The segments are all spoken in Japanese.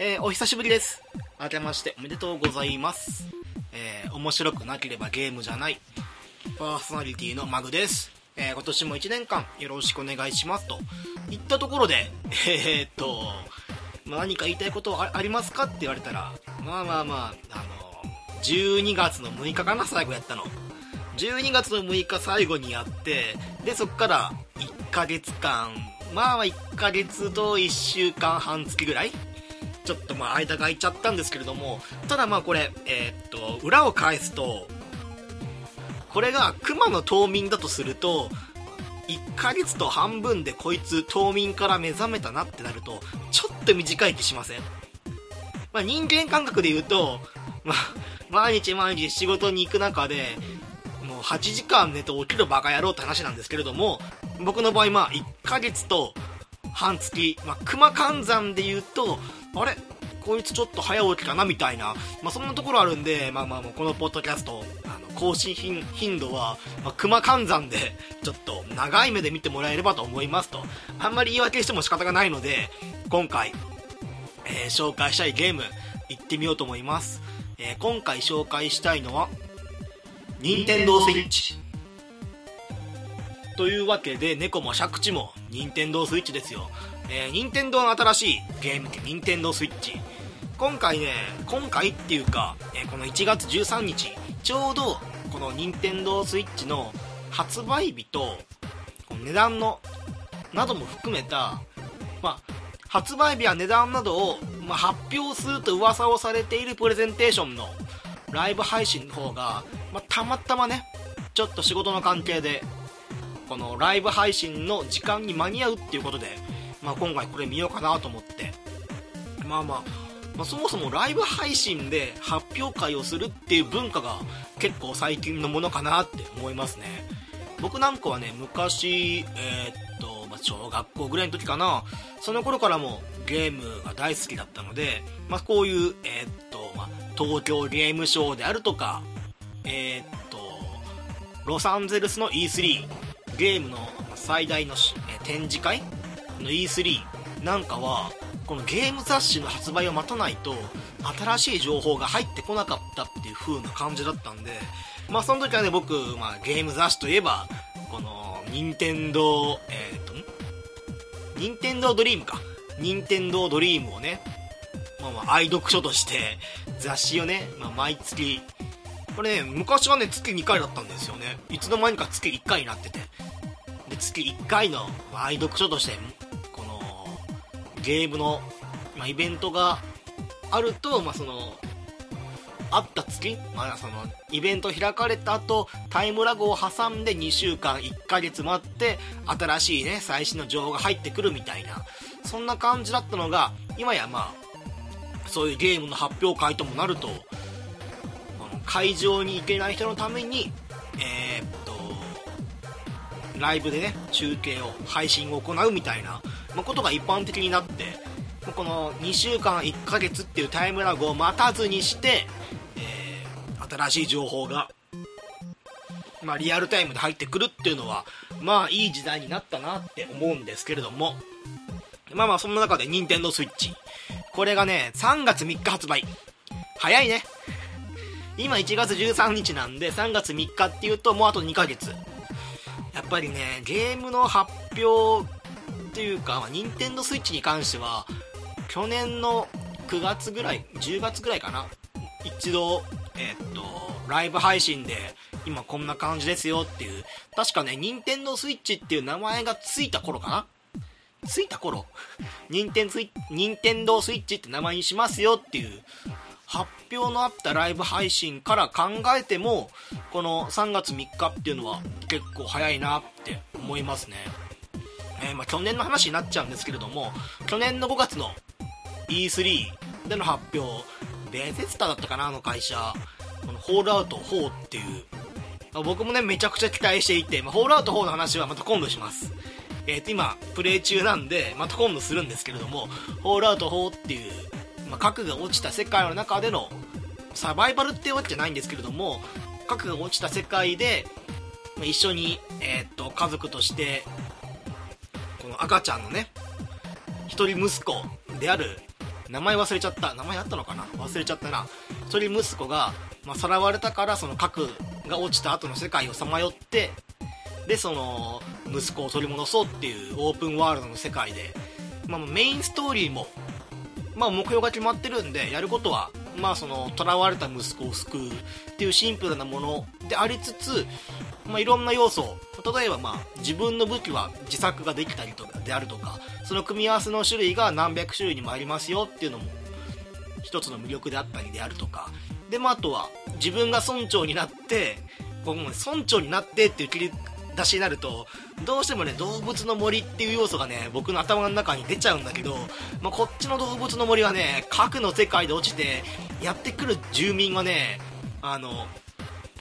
えー、お久しぶりです。明けましておめでとうございます。えー、面白くなければゲームじゃない、パーソナリティのマグです。えー、今年も1年間よろしくお願いしますと。言ったところで、えー、っと、まあ何か言いたいことはありますかって言われたら、まあまあまあ、あの、12月の6日かな、最後やったの。12月の6日最後にやって、で、そっから1ヶ月間、まあ1ヶ月と1週間半月ぐらいちょっとまあ間が空いちゃったんですけれども、ただまあこれ、えーっと、裏を返すと、これが熊の冬眠だとすると、1ヶ月と半分でこいつ冬眠から目覚めたなってなると、ちょっと短い気しません？まあ人間感覚で言うと、まあ、毎日毎日仕事に行く中で、もう8時間寝て起きるバカ野郎って話なんですけれども、僕の場合まあ1ヶ月と半月、まあ熊換算で言うと、あれ？こいつちょっと早起きかな？みたいな、まあそんなところあるんで、まあまあもうこのポッドキャスト、あの更新頻度は、まあ、熊換算で、ちょっと長い目で見てもらえればと思いますと。あんまり言い訳しても仕方がないので、今回、えー紹介したいゲーム、行ってみようと思います。えー今回紹介したいのは、任天堂スイッチ。というわけで、猫も借地も任天堂スイッチですよ。えー、任天堂の新しいゲーム機、任天堂スイッチ。今回ね、今回っていうか、えーこの1月13日、ちょうどこの任天堂スイッチの発売日と、この値段の、なども含めた、まあ、発売日や値段などを、まあ、発表すると噂をされているプレゼンテーションのライブ配信の方が、まあ、たまたまね、ちょっと仕事の関係で、このライブ配信の時間に間に合うっていうことで、まあ、今回これ見ようかなと思って、まあまあ、まあ、そもそもライブ配信で発表会をするっていう文化が結構最近のものかなって思いますね。僕なんかはね、昔、えーっと、まあ、小学校ぐらいの時かな、その頃からもゲームが大好きだったので、まあ、こういう、えーっと、まあ、東京ゲームショウであるとか、えーっと、ロサンゼルスの E3、ゲームの最大の展示会の E3 なんかは、このゲーム雑誌の発売を待たないと、新しい情報が入ってこなかったっていう風な感じだったんで、まあその時はね、僕、まあゲーム雑誌といえば、この、任天堂、えーっと、任天堂ドリームか。任天堂ドリームをね、まあまあ愛読書として、雑誌をね、まあ毎月、これね、昔はね、月2回だったんですよね。いつの間にか月1回になってて。で、月1回の愛読書として、ゲームの、まあ、イベントがあると、まあ、その、あった月、まあ、その、イベント開かれた後、タイムラグを挟んで2週間、1ヶ月待って、新しいね、最新の情報が入ってくるみたいな、そんな感じだったのが、今やまあ、そういうゲームの発表会ともなると、会場に行けない人のために、えーっと、ライブでね、中継を、配信を行うみたいな、ま、ことが一般的になって、この2週間、1ヶ月っていうタイムラグを待たずにして、えー新しい情報が、まあ、リアルタイムで入ってくるっていうのは、まあ、いい時代になったなって思うんですけれども、まあまあ、そんな中で、任天堂スイッチ。これがね、3月3日発売。早いね。今1月13日なんで、3月3日っていうと、もうあと2ヶ月。やっぱりね、ゲームの発表っていうか、まあ、任天堂スイッチに関しては、去年の9月ぐらい、10月ぐらいかな。一度、えーっと、ライブ配信で、今こんな感じですよっていう、確かね、任天堂スイッチっていう名前がついた頃かな？ついた頃？任天スイ任天堂スイッチって名前にしますよっていう発表のあったライブ配信から考えてもこの3月3日っていうのは結構早いなって思いますね、えーまあ、去年の話になっちゃうんですけれども去年の5月の E3 での発表ベゼスタだったかなあの会社。このホールアウト4っていう。ま僕もねめちゃくちゃ期待していて、まあ、ホールアウト4の話はまた今度します。えー、と今プレイ中なんでまた今度するんですけれどもホールアウト4っていう、まあ、核が落ちた世界の中でのサバイバルってわけじゃないんですけれども核が落ちた世界で、ま一緒に、えー、と家族としてこの赤ちゃんのね一人息子である名前忘れちゃった。名前あったのかな？忘れちゃったな。一人息子が、まあ、さらわれたからその核が落ちた後の世界をさまよってでその息子を取り戻そうっていうオープンワールドの世界で、まあ、メインストーリーも、まあ、目標が決まってるんでやることはまあその囚われた息子を救うっていうシンプルなものでありつつ、まあ、いろんな要素例えばまあ自分の武器は自作ができたりとかであるとかその組み合わせの種類が何百種類にもありますよっていうのも一つの魅力であったりであるとか。でもあとは自分が村長になって僕も村長になってっていう切り出しになるとどうしてもね動物の森っていう要素がね僕の頭の中に出ちゃうんだけど、まあ、こっちの動物の森はね核の世界で落ちてやってくる住民がねあの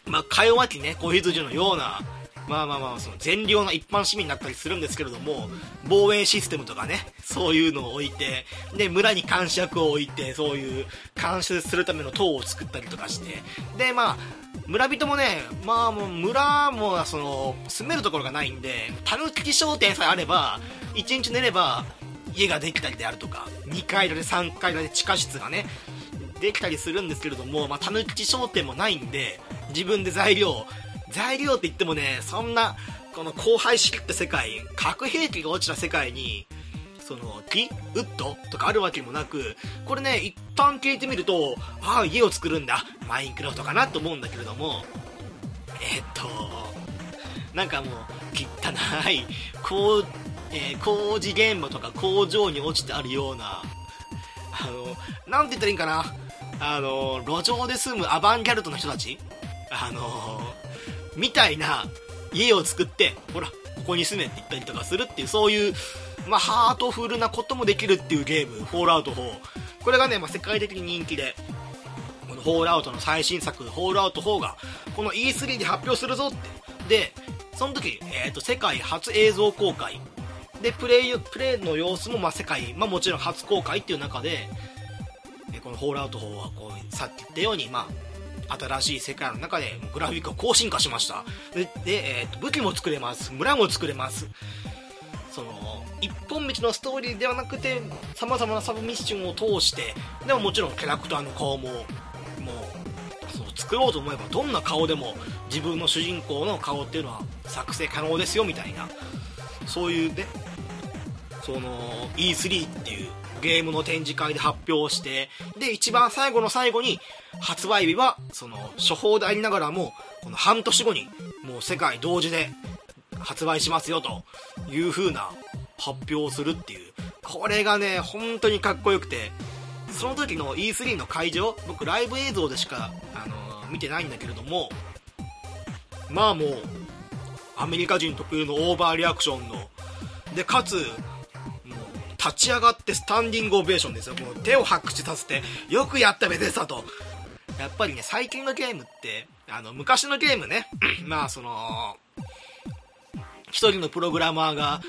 まあ、か弱きね子羊のようなまあまあまあ、その善良な一般市民になったりするんですけれども、防衛システムとかね、そういうのを置いて、で、村に監視役を置いて、そういう監視するための塔を作ったりとかして、で、まあ、村人もね、まあもう村もその、住めるところがないんで、たぬき商店さえあれば、1日寝れば、家ができたりであるとか、2階建て、3階建て地下室がね、できたりするんですけれども、まあ、たぬき商店もないんで、自分で材料、材料って言ってもね、そんな、この荒廃しきった世界、核兵器が落ちた世界に、その、木ウッドとかあるわけもなく、これね、一旦聞いてみると、ああ、家を作るんだ、マインクラフトかなと思うんだけれども、え、っと、なんかもう、汚い、こう、えー、工事現場とか工場に落ちてあるような、あの、なんて言ったらいいんかな、あの、路上で住むアバンギャルトの人たちあのみたいな家を作って、ほら、ここに住めって言ったりとかするっていう、そういう、まあ、ハートフルなこともできるっていうゲーム、フォールアウト4。これがね、まあ、世界的に人気で、このフォールアウトの最新作、フォールアウト4が、この E3 で発表するぞって。で、その時、えっ、ー、と、世界初映像公開。で、プレイ、プレイの様子も、まあ、世界、まあ、もちろん初公開っていう中で、このフォールアウト4は、こう、さっき言ったように、まあ、新しい世界の中でグラフィックが高進化しました。でで、えーと、武器も作れます。村も作れます。その一本道のストーリーではなくてさまざまなサブミッションを通してでももちろんキャラクターの顔ももうそう作ろうと思えばどんな顔でも自分の主人公の顔っていうのは作成可能ですよみたいな。そういうねその E3 っていうゲームの展示会で発表して、で、一番最後の最後に、発売日は、その、処方でありながらも、この半年後に、もう世界同時で発売しますよ、という風な発表をするっていう。これがね、本当にかっこよくて、その時の E3 の会場、僕ライブ映像でしか、あのー、見てないんだけれども、まあもう、アメリカ人特有のオーバーリアクションの、で、かつ、立ち上がってスタンディングオベーションですよ。もう手を拍手させて、よくやったベゼスタと。やっぱりね、最近のゲームって、あの、昔のゲームね、まあその、一人のプログラマーが、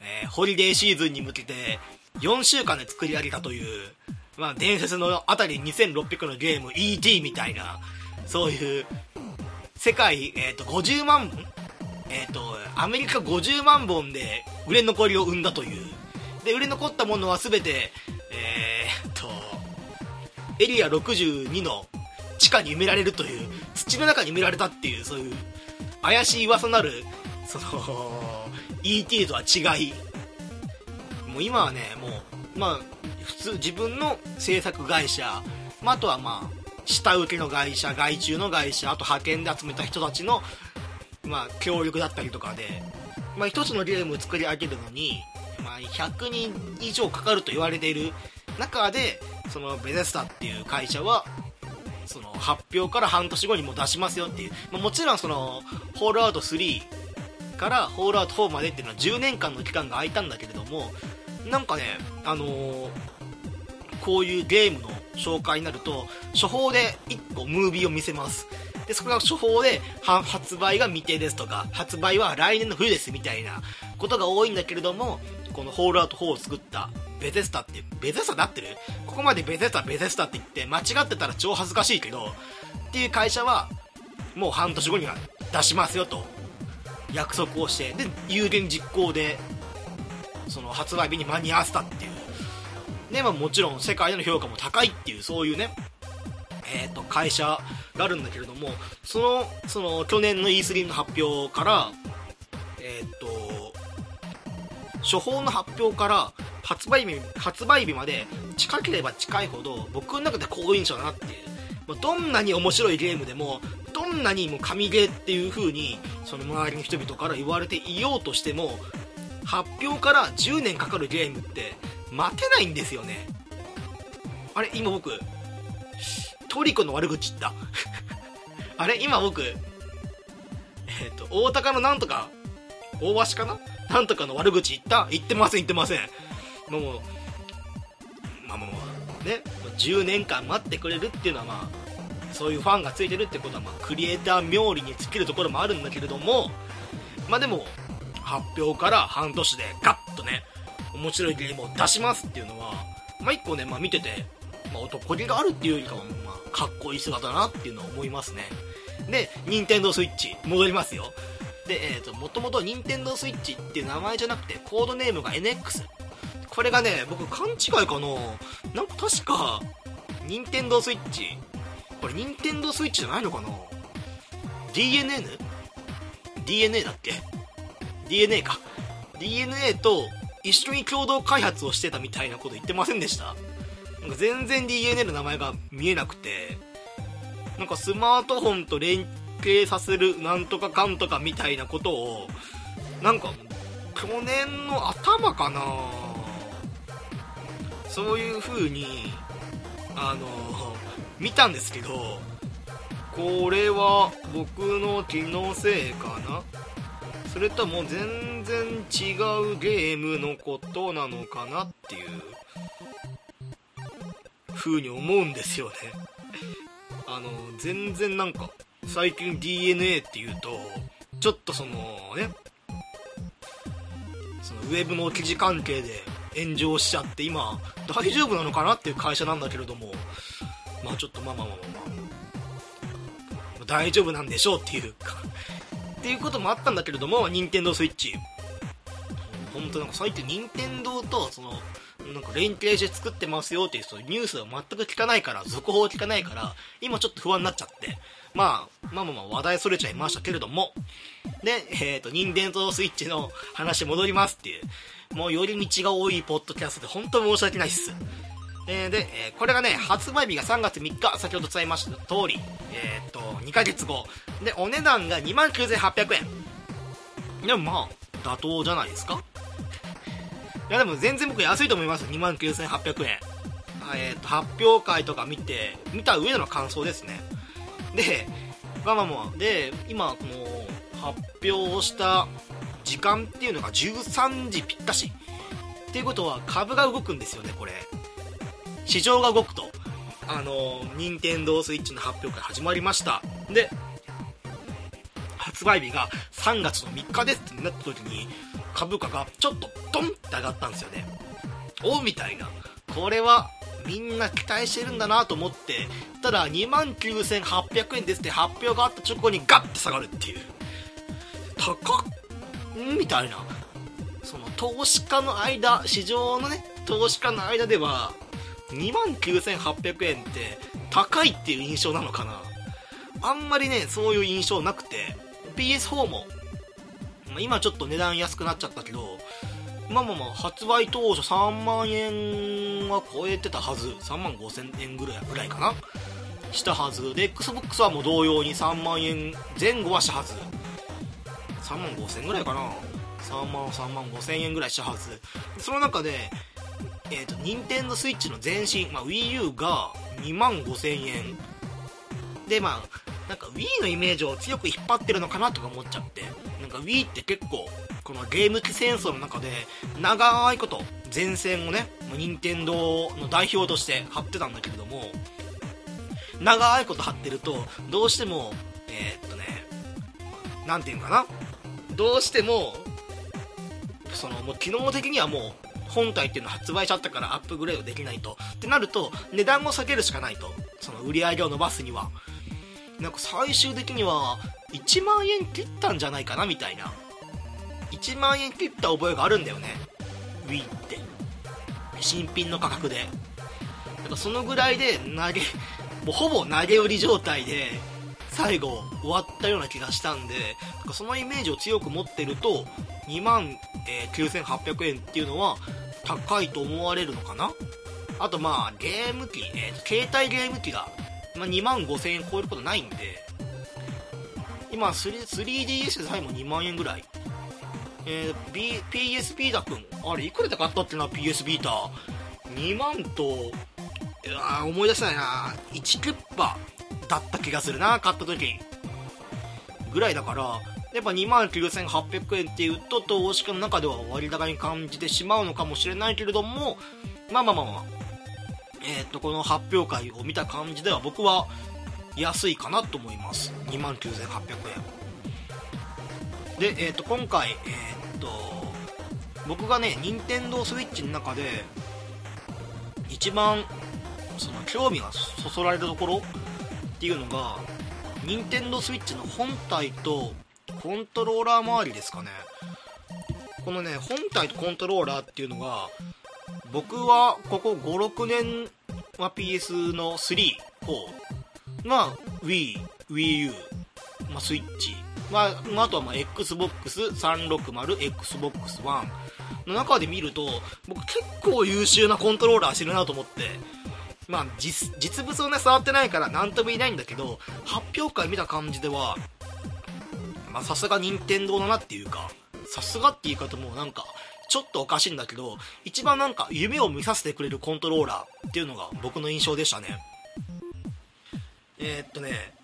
えー、ホリデーシーズンに向けて、4週間で作り上げたという、まあ伝説のあたり2600のゲーム ET みたいな、そういう、世界、えっ、ー、と、50万本、えっ、ー、と、アメリカ50万本で売れ残りを生んだという、で売れ残ったものは全てえー、っとエリア62の地下に埋められるという土の中に埋められたっていうそういう怪しい噂のあるその ET とは違い。もう今はねもうまあ普通自分の制作会社、まあ、あとはまあ下請けの会社外注の会社あと派遣で集めた人たちのまあ協力だったりとかでまあ一つのゲームを作り上げるのにまあ、100人以上かかると言われている中でそのベゼスタっていう会社はその発表から半年後にも出しますよっていう、まあ、もちろんそのホールアウト3からホールアウト4までっていうのは10年間の期間が空いたんだけれどもなんかねあのー、こういうゲームの紹介になると処方で1個ムービーを見せます。でそこが処方で発売が未定ですとか発売は来年の冬ですみたいなことが多いんだけれどもこのホールアウト4を作ったベゼスタってベゼスタで合ってる？ここまでベゼスタベゼスタって言って間違ってたら超恥ずかしいけどっていう会社はもう半年後には出しますよと約束をしてで有言実行でその発売日に間に合わせたっていう。で、まあ、もちろん世界での評価も高いっていうそういうねえー、と会社があるんだけれどもそのその去年の E3 の発表からえっ、と処方の発表から発売日発売日まで近ければ近いほど僕の中で好印象だなっていう、ま、どんなに面白いゲームでもどんなにもう神ゲーっていう風にその周りの人々から言われていようとしても発表から10年かかるゲームって待てないんですよね。あれ今僕トリコの悪口言った。あれ？今僕えっ、ー、と大高のなんとか大橋かな？なんとかの悪口言った？言ってません言ってません。もうまあもうね10年間待ってくれるっていうのはまあそういうファンがついてるってことはまあクリエイター冥利に尽きるところもあるんだけれどもまあでも発表から半年でガッとね面白いゲームを出しますっていうのはまあ一個ね、まあ、見てて、まあ、男気があるっていうよりかは、まあ、かっこいい姿だなっていうのは思いますね。で任天堂スイッチ戻りますよ。で、えーと、もともと任天堂スイッチっていう名前じゃなくてコードネームが NX これがね僕勘違いかな。なんか確か任天堂スイッチこれ任天堂スイッチじゃないのかな DNN? DNA だっけ？DNA か。DNA と一緒に共同開発をしてたみたいなこと言ってませんでした？全然 DNA の名前が見えなくてなんかスマートフォンと連携させるなんとかかんとかみたいなことをなんか去年の頭かなそういう風にあの見たんですけどこれは僕の気のせいかな？それとも全然違うゲームのことなのかなっていう。風に思うんですよねあの全然なんか最近 DNA っていうとちょっとそのねそのウェブの記事関係で炎上しちゃって今大丈夫なのかなっていう会社なんだけれどもまあちょっとまあまあまあまあ大丈夫なんでしょうっていうかっていうこともあったんだけれども、任天堂スイッチ。本当なんか最近任天堂とそのなんか連携して作ってますよっていうそのニュースを全く聞かないから続報を聞かないから今ちょっと不安になっちゃってまあまあまあまあ話題それちゃいましたけれどもでえっ、ー、と任天堂スイッチの話戻りますっていうもう寄り道が多いポッドキャストで本当に申し訳ないっすえー、で、えー、これがね、発売日が3月3日、先ほど伝えました通り、えー、っと、2ヶ月後。で、お値段が29,800円。でもまあ、妥当じゃないですかいやでも全然僕安いと思います。2万9800円。えー、と、発表会とか見て、見た上での感想ですね。で、まあまあまあ、で、今、この、発表した時間っていうのが13時ぴったし。っていうことは株が動くんですよね、これ。市場が動くと、あの、任天堂スイッチの発表会始まりました。で、発売日が3月の3日ですってなった時に、株価がちょっとドンって上がったんですよね。おみたいな。これはみんな期待してるんだなと思って、ただ29,800円ですって発表があった直後にガッて下がるっていう。高っみたいな。その投資家の間、市場のね、投資家の間では、29,800円って高いっていう印象なのかなあんまりねそういう印象なくて PS4 も今ちょっと値段安くなっちゃったけどまあまあまあ発売当初3万円は超えてたはず。3万5000円ぐらいぐらいかな。したはず。で XBOX はもう同様に3万円前後はしたはず。3万5000円ぐらいかな。3万3万5000円ぐらいしたはず。その中でえっ、ー、と、任天堂スイッチの前身、まあ、Wii U が2万5000円。で、まあ、なんか Wii のイメージを強く引っ張ってるのかなとか思っちゃって、なんか Wii って結構、このゲーム機戦争の中で、長いこと、前線をね、任天堂の代表として張ってたんだけれども、長いこと張ってると、どうしても、えー、っとね、なんていうのかな、どうしても、その、もう機能的にはもう、本体っていうの発売しちゃったからアップグレードできないと。ってなると値段を下げるしかないと。その売り上げを伸ばすには。なんか最終的には1万円切ったんじゃないかなみたいな。1万円切った覚えがあるんだよね。Wii って。新品の価格で。だからそのぐらいで投げもうほぼ投げ売り状態で最後終わったような気がしたんでそのイメージを強く持ってると2万、えー、9800円っていうのは高いと思われるのかな？あとまあゲーム機、えー、携帯ゲーム機が、まあ、2万5000円超えることないんで今 3DS でさえも2万円ぐらい、えー、PSP だくんあれいくらで買ったってな PS ビータ2万とあ思い出せないな。1クッパだった気がするな買った時。ぐらいだからやっぱ2万9800円っていうと投資家の中では割高に感じてしまうのかもしれないけれどもまあまあまあまあえっ、とこの発表会を見た感じでは僕は安いかなと思います。29,800円。で、えっ、と今回えっ、と僕がね任天堂スイッチの中で一番その興味がそそられたところっていうのが任天堂スイッチの本体とコントローラー周りですかね。このね本体とコントローラーっていうのが僕はここ56年は PS の3、4、まあ Wii、WiiU、まあ、スイッチ、まあ、あとはまあ Xbox360、Xbox One の中で見ると僕結構優秀なコントローラーしてるなと思って。まあ実実物をね触ってないから何とも言えないんだけど発表会見た感じではまさすが任天堂だなっていうかさすがって言い方もなんかちょっとおかしいんだけど一番なんか夢を見させてくれるコントローラーっていうのが僕の印象でしたね。えー、っとね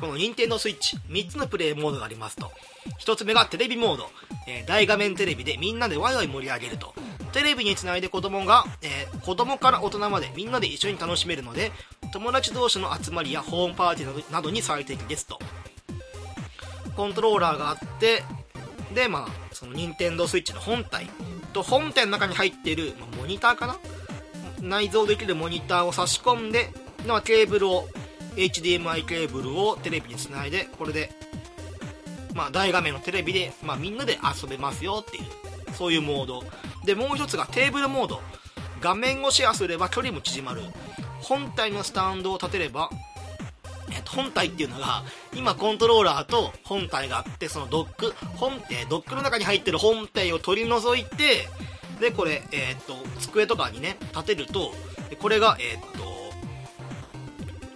この任天堂スイッチ3つのプレイモードがありますと。1つ目がテレビモード、えー、大画面テレビでみんなでワイワイ盛り上げると。テレビにつないで子供が、えー、子供から大人までみんなで一緒に楽しめるので友達同士の集まりやホームパーティーなどに最適ですと。コントローラーがあってでまあその任天堂スイッチの本体と本体の中に入っている、まあ、モニターかな？内蔵できるモニターを差し込んで、まあ、ケーブルを HDMI ケーブルをテレビにつないでこれで、まあ、大画面のテレビで、まあ、みんなで遊べますよっていうそういうモード。でもう一つがテーブルモード。画面をシェアすれば距離も縮まる。本体のスタンドを立てれば、えっと、本体っていうのが今コントローラーと本体があってそのドック本、えドックの中に入ってる本体を取り除いてでこれ、えー、っと机とかにね立てるとこれがえー、っと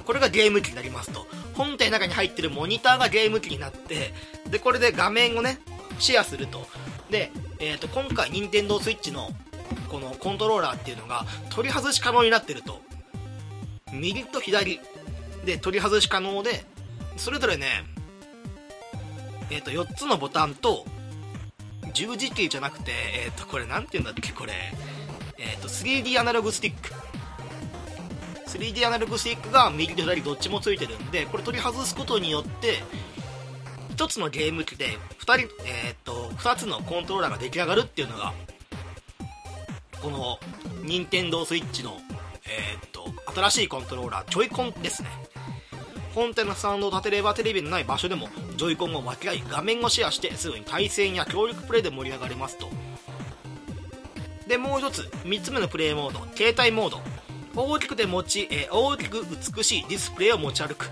これがゲーム機になりますと。本体の中に入ってるモニターがゲーム機になってでこれで画面をねシェアすると。で、えー、と今回任天堂スイッチのこのコントローラーっていうのが取り外し可能になってると。右と左で取り外し可能でそれぞれねえ、ー、と4つのボタンと十字キーじゃなくてえ、ー、とこれ何て言うんだっけこれ。え、ー、と 3D アナログスティック。3D アナログスティックが右と左どっちもついてるんでこれ取り外すことによって1つのゲーム機で2人、えー、っと2つのコントローラーが出来上がるっていうのがこの任天堂スイッチの、えー、っと新しいコントローラージョイコンですね。本体のサウンドを立てればテレビのない場所でもジョイコンを分け合い画面をシェアしてすぐに対戦や協力プレイで盛り上がりますと。でもう一つ3つ目のプレイモード携帯モード。大きくて持ち、えー、大きく美しいディスプレイを持ち歩く。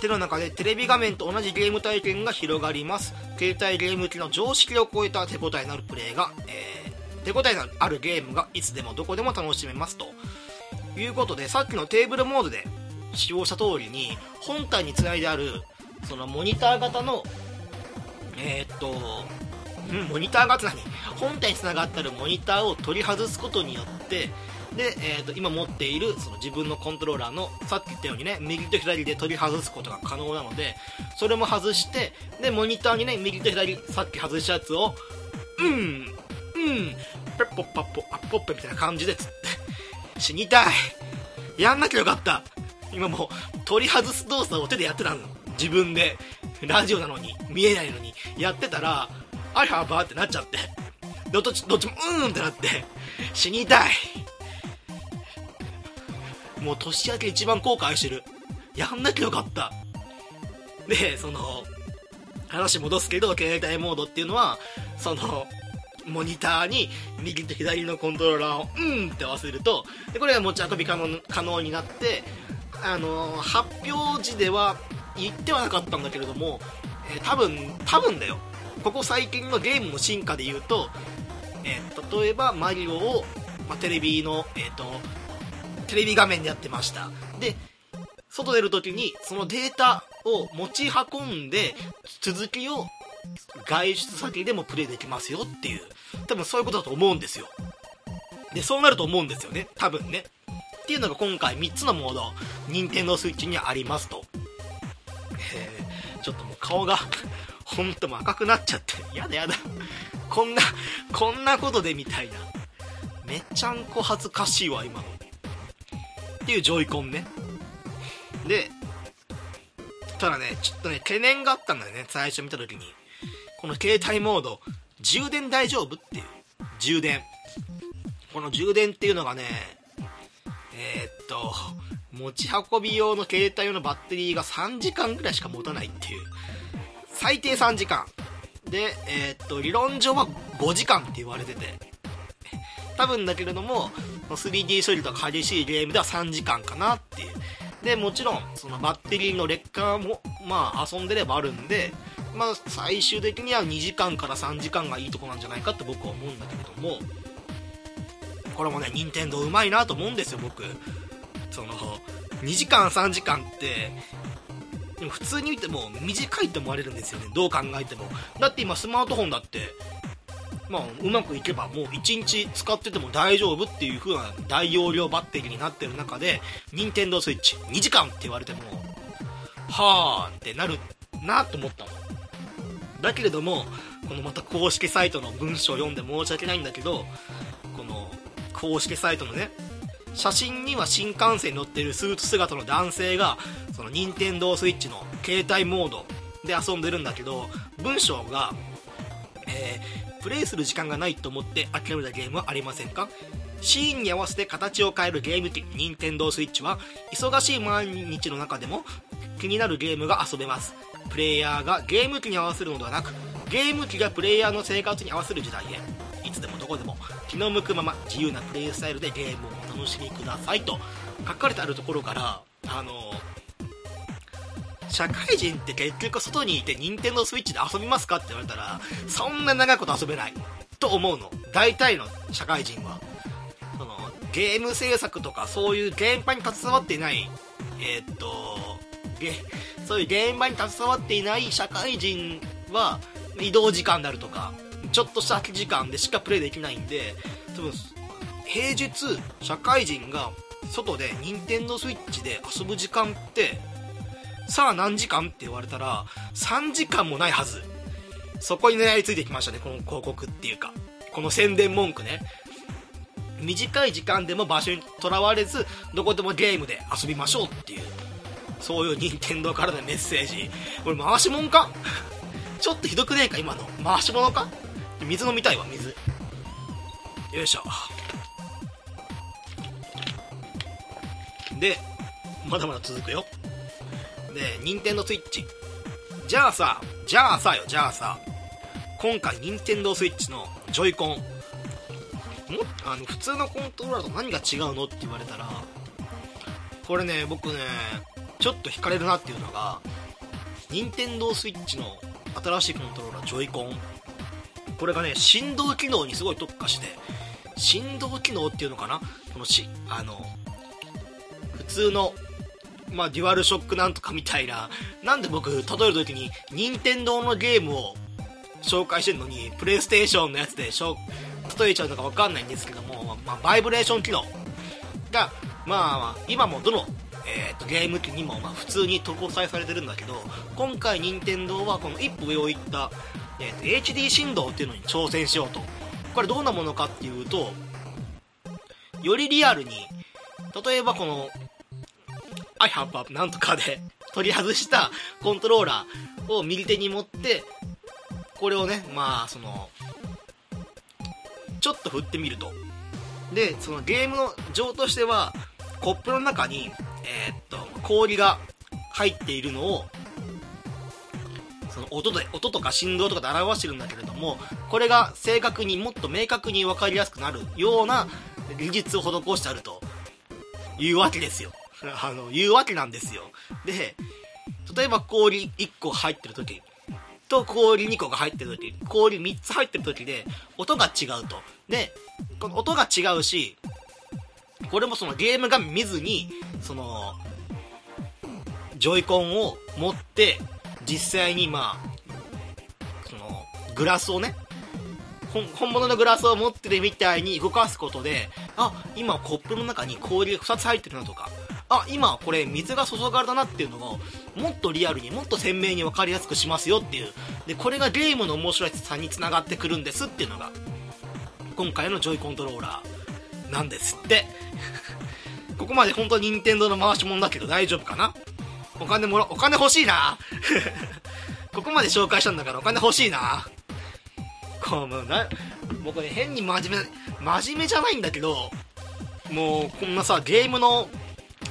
手の中でテレビ画面と同じゲーム体験が広がります。携帯ゲーム機の常識を超えた手応えのあるプレイが、えー、手応えのあるゲームがいつでもどこでも楽しめますということでさっきのテーブルモードで使用した通りに本体につないであるそのモニター型のえー、っとモニター型何？本体につながってるモニターを取り外すことによってで、えーと、今持っているその自分のコントローラーのさっき言ったようにね右と左で取り外すことが可能なのでそれも外してでモニターにね右と左さっき外したやつをうんん。ペッポッパッポアッポッペみたいな感じでつって。死にたい。やんなきゃよかった。今もう取り外す動作を手でやってたの。自分で。ラジオなのに。見えないのに。やってたらあらばってなっちゃって。どっちどっちもうーんってなって。死にたい。もう年明け一番後悔してる。やんなきゃよかった。で、その、話戻すけど、携帯モードっていうのは、その、モニターに右と左のコントローラーをうんって合わせるとでこれが持ち運び可能可能になってあの発表時では言ってはなかったんだけれども、えー、多分多分だよ。ここ最近のゲームの進化で言うと、えー、例えばマリオを、まあ、テレビの、えーと、テレビ画面でやってました。で外出るときにそのデータを持ち運んで続きを外出先でもプレイできますよっていう。多分そういうことだと思うんですよ。でそうなると思うんですよね。多分ね。っていうのが今回3つのモード。任天堂 switch にありますと。えー、ちょっともう顔が ほんとも赤くなっちゃって。やだやだ。こんなこんなことでみたいな。めちゃんこ恥ずかしいわ今の。っていうジョイコンね。でただねちょっとね懸念があったんだよね最初見た時に。この携帯モード充電大丈夫っていう。充電。この充電っていうのがねえー、っと持ち運び用の携帯用のバッテリーが3時間ぐらいしか持たないっていう。最低3時間。でえー、っと理論上は5時間って言われてて。多分だけれども 3D 処理とか激しいゲームでは3時間かなっていう。でもちろんそのバッテリーの劣化もまあ遊んでればあるんでまあ、最終的には2時間から3時間がいいとこなんじゃないかって僕は思うんだけれどもこれもね任天堂うまいなと思うんですよ僕。その2時間3時間ってでも普通に見ても短いって思われるんですよね。どう考えても。だって今スマートフォンだってまあ、うまくいけばもう1日使ってても大丈夫っていう風な大容量バッテリーになってる中で任天堂 switch 2時間って言われてもはあってなるなと思ったの。だけれどもこのまた公式サイトの文章を読んで申し訳ないんだけどこの公式サイトのね写真には新幹線に乗ってるスーツ姿の男性がその任天堂 switch の携帯モードで遊んでるんだけど文章が、えー、プレイする時間がないと思って諦めたゲームはありませんか？シーンに合わせて形を変えるゲーム機任天堂 switch は。忙しい毎日の中でも気になるゲームが遊べます。プレイヤーがゲーム機に合わせるのではなくゲーム機がプレイヤーの生活に合わせる時代へ。いつでもどこでも気の向くまま自由なプレイスタイルでゲームをお楽しみくださいと書かれてあるところからあの社会人って結局外にいて任天堂 switch で遊びますかって言われたらそんな長いこと遊べない。と思うの。大体の社会人は。そのゲーム制作とかそういう現場に携わっていない。えー、っとゲそういう現場に携わっていない社会人は移動時間であるとかちょっとした空き時間でしかプレイできないんで多分平日社会人が外で任天堂 switch で遊ぶ時間ってさあ何時間って言われたら3時間もないはず。そこに狙いついてきましたねこの広告っていうか。この宣伝文句ね。短い時間でも場所にとらわれずどこでもゲームで遊びましょうっていう。そういう任天堂からのメッセージ。これ回しもんか？ちょっとひどくねえか今の。回し物か？水飲みたいわ水。よいしょ。でまだまだ続くよ。で任天堂スイッチじゃあさじゃあさよじゃあさ。今回任天堂スイッチのジョイコンもあの普通のコントローラーと何が違うの？って言われたらこれね僕ねちょっと惹かれるなっていうのが任天堂 switch の新しいコントローラージョイコンこれがね振動機能にすごい特化して振動機能っていうのかな？このしあの普通のまあ、デュアルショックなんとかみたいな。なんで僕例える時に任天堂のゲームを紹介してるのにプレイステーションのやつで例えちゃうのか分かんないんですけども、まあ、バイブレーション機能。が、まあ、今もどのえーと、ゲーム機にもま普通に搭載されてるんだけど今回任天堂はこの一歩上を行った、えーと、HD 振動っていうのに挑戦しようと。これどんなものかっていうとよりリアルに例えばこの I have a なんとかで取り外したコントローラーを右手に持ってこれをねまあそのちょっと振ってみると。でそのゲームの情としてはコップの中にえー、っと氷が入っているのをその音で音とか振動とかで表してるんだけれどもこれが正確にもっと明確に分かりやすくなるような技術を施してあるというわけですよ。あのいうわけなんですよ。で例えば氷1個入ってる時と氷2個が入ってる時氷3つ入ってる時で音が違うと。でこの音が違うしこれもそのゲーム画面見ずにそのジョイコンを持って実際にまあそのグラスをね本物のグラスを持ってるみたいに動かすことであ今コップの中に氷が2つ入ってるなとかあ今これ水が注がれたなっていうのをもっとリアルにもっと鮮明に分かりやすくしますよっていう。でこれがゲームの面白さにつながってくるんですっていうのが今回のジョイコントローラーなんですって。ここまで本当に任天堂の回し物だけど大丈夫かな？お金もらお金欲しいな？ここまで紹介したんだからお金欲しいな？こうな僕ね変に真面目真面目じゃないんだけどもうこんなさゲームの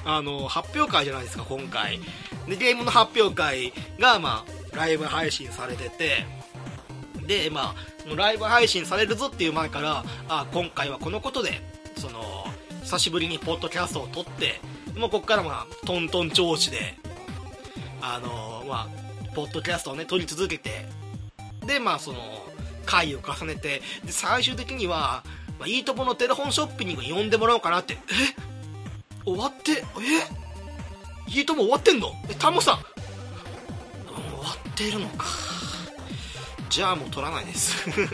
あの発表会じゃないですか今回。でゲームの発表会がまあライブ配信されてて。でまあそのライブ配信されるぞっていう前からあ今回はこのことでその久しぶりにポッドキャストを撮ってもうこっからまあトントン調子であのまあポッドキャストをね撮り続けてでまあその回を重ねてで最終的には、まあ、いいとこのテレフォンショッピングに呼んでもらおうかなって。え？終わってえ？いいとも終わってんの？えタモさん、終わってるのか。じゃあもう取らないです。で、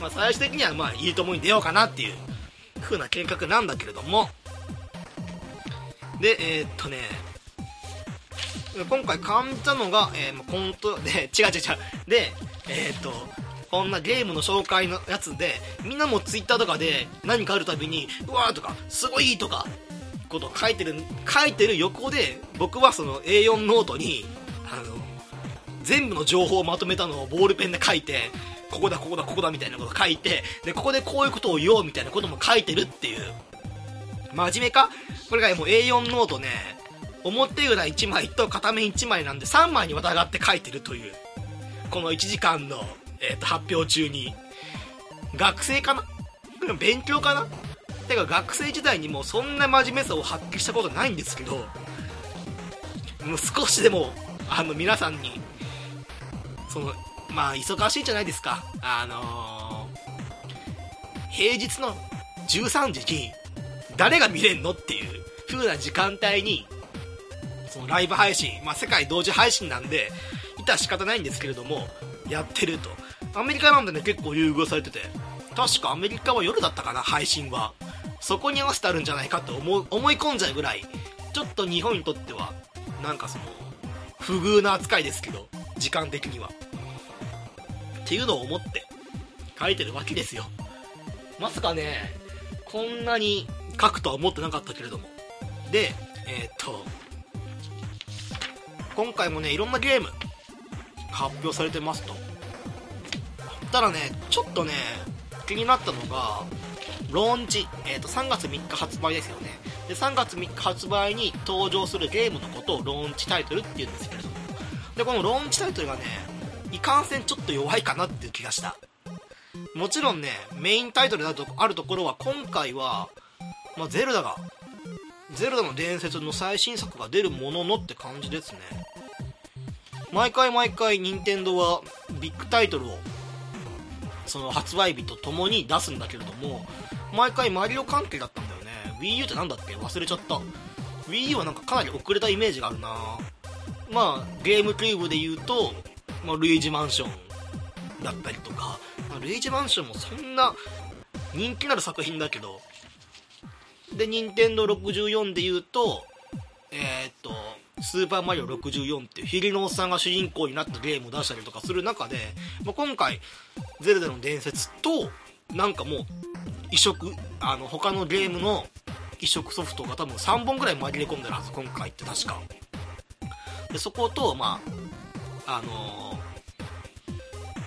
まあ、最終的にはまあいいともに出ようかなっていう風な計画なんだけれども。でえー、っとね。今回感じたのが、えー、コント で違う違う違う。でえー、っとこんなゲームの紹介のやつでみんなも Twitter とかで何かあるたびにうわーとかすごいとかこと書いてる書いてる横で僕はその A4 ノートにあの全部の情報をまとめたのをボールペンで書いてここだここだここだみたいなこと書いてでここでこういうことを言おうみたいなことも書いてるっていう。真面目か？これがもう A4 ノートね表裏1枚と片面1枚なんで3枚にわたがって書いてるというこの1時間のえー、と発表中に。学生かな？勉強かな？てか学生時代にもそんな真面目さを発揮したことないんですけどもう少しでもあの皆さんにそのまあ忙しいじゃないですか。あのー、平日の13時に誰が見れんのっていう風な時間帯にそのライブ配信、まあ、世界同時配信なんでいた仕方ないんですけれどもやってると。アメリカなんでね結構優遇されてて。確かアメリカは夜だったかな配信は。そこに合わせてあるんじゃないかって思思い込んじゃうぐらい。ちょっと日本にとってはなんかその不遇な扱いですけど時間的には。っていうのを思って書いてるわけですよ。まさかねこんなに書くとは思ってなかったけれども。でえー、っと今回もねいろんなゲーム発表されてますと。ただねちょっとね気になったのがローンチ、えー、と3月3日発売ですよね。で3月3日発売に登場するゲームのことをローンチタイトルっていうんですけれども。でこのローンチタイトルがねいかんせんちょっと弱いかなっていう気がした。もちろんねメインタイトルだとあるところは今回は、まあ、ゼルダがゼルダの伝説の最新作が出るもののって感じですね。毎回毎回任天堂はビッグタイトルをその発売日とともに出すんだけれども毎回マリオ関係だったんだよね。WiiU って何だっけ？忘れちゃった。WiiU はなんかかなり遅れたイメージがあるな。まあゲームキューブで言うと、まあ、ルイージマンションだったりとか、まあ、ルイージマンションもそんな人気のある作品だけど。で任天堂64で言うとえー、っとスーパーマリオ64っていうヒリノーさんが主人公になったゲームを出したりとかする中で、まあ、今回ゼルダの伝説となんかもう移植あの他のゲームの移植ソフトが多分3本ぐらい紛れ込んでるはず今回って確か。でそことまああの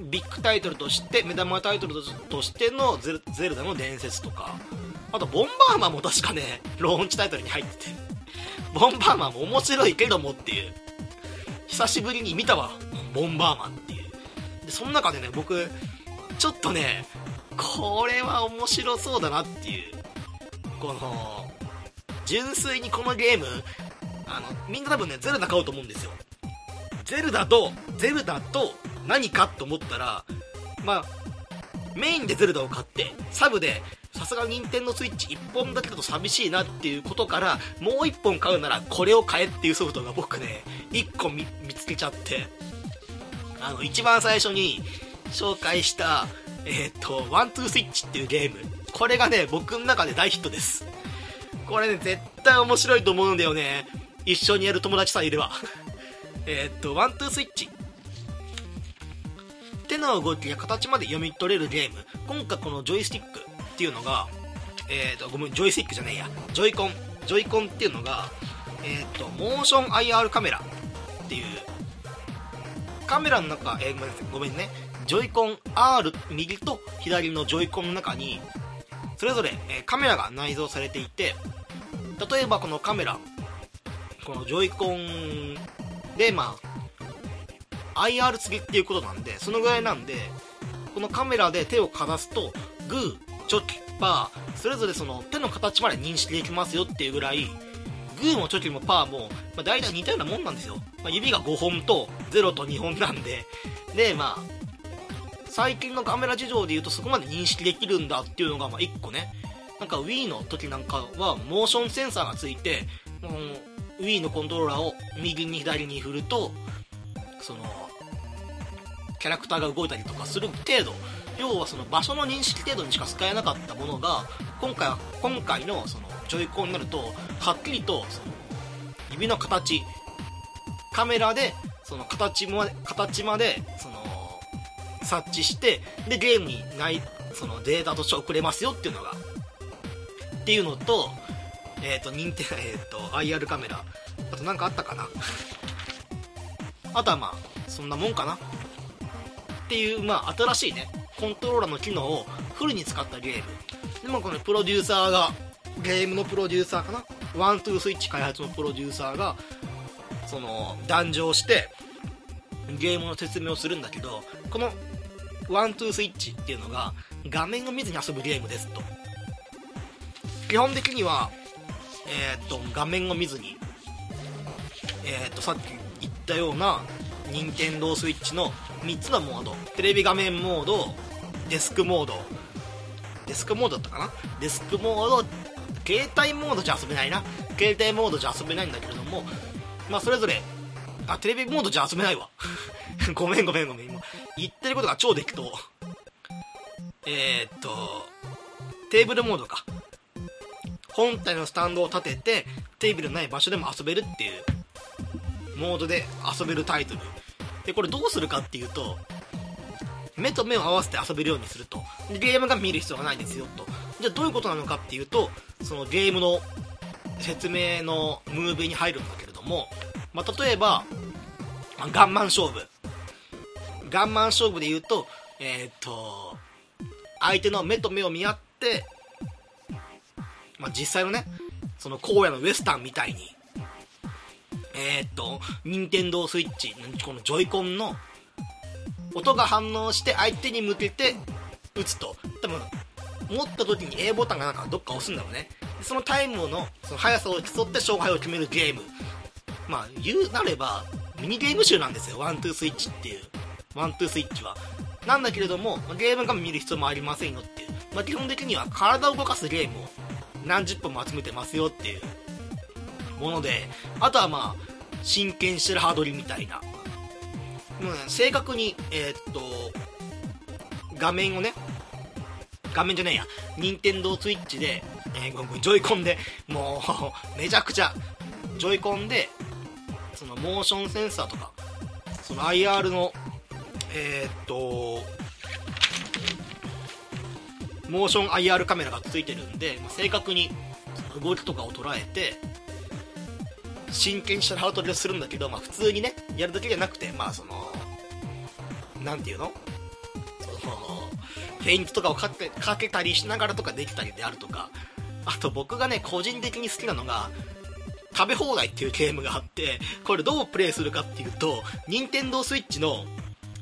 ー、ビッグタイトルとして目玉タイトルとしてのゼルダの伝説とかあとボンバーマンも確かねローンチタイトルに入ってて。ボンバーマンも面白いけどもっていう。久しぶりに見たわボンバーマンっていう。でその中でね僕ちょっとねこれは面白そうだなっていう。この純粋にこのゲームあのみんな多分ねゼルダ買おうと思うんですよ。ゼルダとゼルダと何かと思ったらまあメインでゼルダを買ってサブでさすが任天堂スイッチ1本だけだと寂しいなっていうことからもう1本買うならこれを買えっていうソフトが僕ね1個見つけちゃって。あの一番最初に紹介したえっ、ー、とワントゥースイッチっていうゲーム。これがね僕の中で大ヒットです。これね絶対面白いと思うんだよね。一緒にやる友達さえいれば。えっとワントゥースイッチ。手の動きや形まで読み取れるゲーム。今回このジョイスティック。っていうのがえっ、ー、とごめんジョイスティックじゃねえや。ジョイコン。ジョイコンっていうのがえっ、ー、とモーション IR カメラっていうカメラの中、えー、ごめんなさい。ごめんね。ジョイコン R 右と左のジョイコンの中にそれぞれ、えカメラが内蔵されていて例えばこのカメラこのジョイコンでまあ IR 付きっていうことなんでそのぐらいなんでこのカメラで手をかざすとグーチョキパーそれぞれその手の形まで認識できますよっていうぐらいグーもチョキもパーも、まあ、大体似たようなもんなんですよ、まあ、指が5本と0と2本なんで。でまあ最近のカメラ事情で言うとそこまで認識できるんだっていうのがまあ1個ね。なんか Wii の時なんかはモーションセンサーがついて、うん、Wii のコントローラーを右に左に振るとそのキャラクターが動いたりとかする程度。要はその場所の認識程度にしか使えなかったものが今回は今回のそのジョイコンになるとはっきりとその指の形カメラでその形も形までその察知してでゲームにないそのデータとして送れますよっていうのがっていうのとえっ、ー、と認定 えっ、ー、と IR カメラ。あと何かあったかな？あとはまあそんなもんかな？っていうまあ新しいねコントローラーの機能をフルに使ったゲーム。でもこのプロデューサーがゲームのプロデューサーかな？ワントゥースイッチ開発のプロデューサーがその壇上してゲームの説明をするんだけどこのワントゥースイッチっていうのが画面を見ずに遊ぶゲームですと。基本的にはえー、っと画面を見ずにえー、っとさっき言ったような任天堂スイッチの3つのモード。テレビ画面モードデスクモード。デスクモードだったかな？デスクモード携帯モードじゃ遊べないな。携帯モードじゃ遊べないんだけれどもまあそれぞれあテレビモードじゃ遊べないわ。ごめんごめんごめん今。言ってることが超適当。えー、っとテーブルモードか。本体のスタンドを立ててテーブルのない場所でも遊べるっていうモードで遊べるタイトル。でこれどうするかっていうと目と目を合わせて遊べるようにすると。ゲームが見る必要がないですよと。じゃあどういうことなのかっていうとそのゲームの説明のムービーに入るんだけれども、まあ、例えばガンマン勝負。ガンマン勝負で言うとえー、っと相手の目と目を見合って、まあ、実際のねその荒野のウエスタンみたいにえー、っと任天堂スイッチこのジョイコンの音が反応して相手に向けて打つと。多分持った時に A ボタンがなんかどっか押すんだろうね。そのタイムのその速さを競って勝敗を決めるゲーム。まあ言うなればミニゲーム集なんですよ。ワントゥースイッチっていう。ワントゥースイッチは。なんだけれどもゲーム画面見る必要もありませんよっていう、まあ、基本的には体を動かすゲームを何十本も集めてますよっていう。ものであとはまあ真剣してるハードリみたいな。もう、ね、正確にえー、っと画面をね画面じゃねえや。任天堂スイッチで、えー、ジョイコンでもう めちゃくちゃジョイコンでそのモーションセンサーとかその IR のえー、っとモーション IR カメラがついてるんで、まあ、正確に動きとかを捉えて真剣にしたハートでするんだけど、まあ、普通にねやるだけじゃなくてまあそのなんていうの？そのフェイントとかをかけかけたりしながらとかできたりであるとかあと僕がね個人的に好きなのが食べ放題っていうゲームがあってこれどうプレイするかっていうと任天堂スイッチの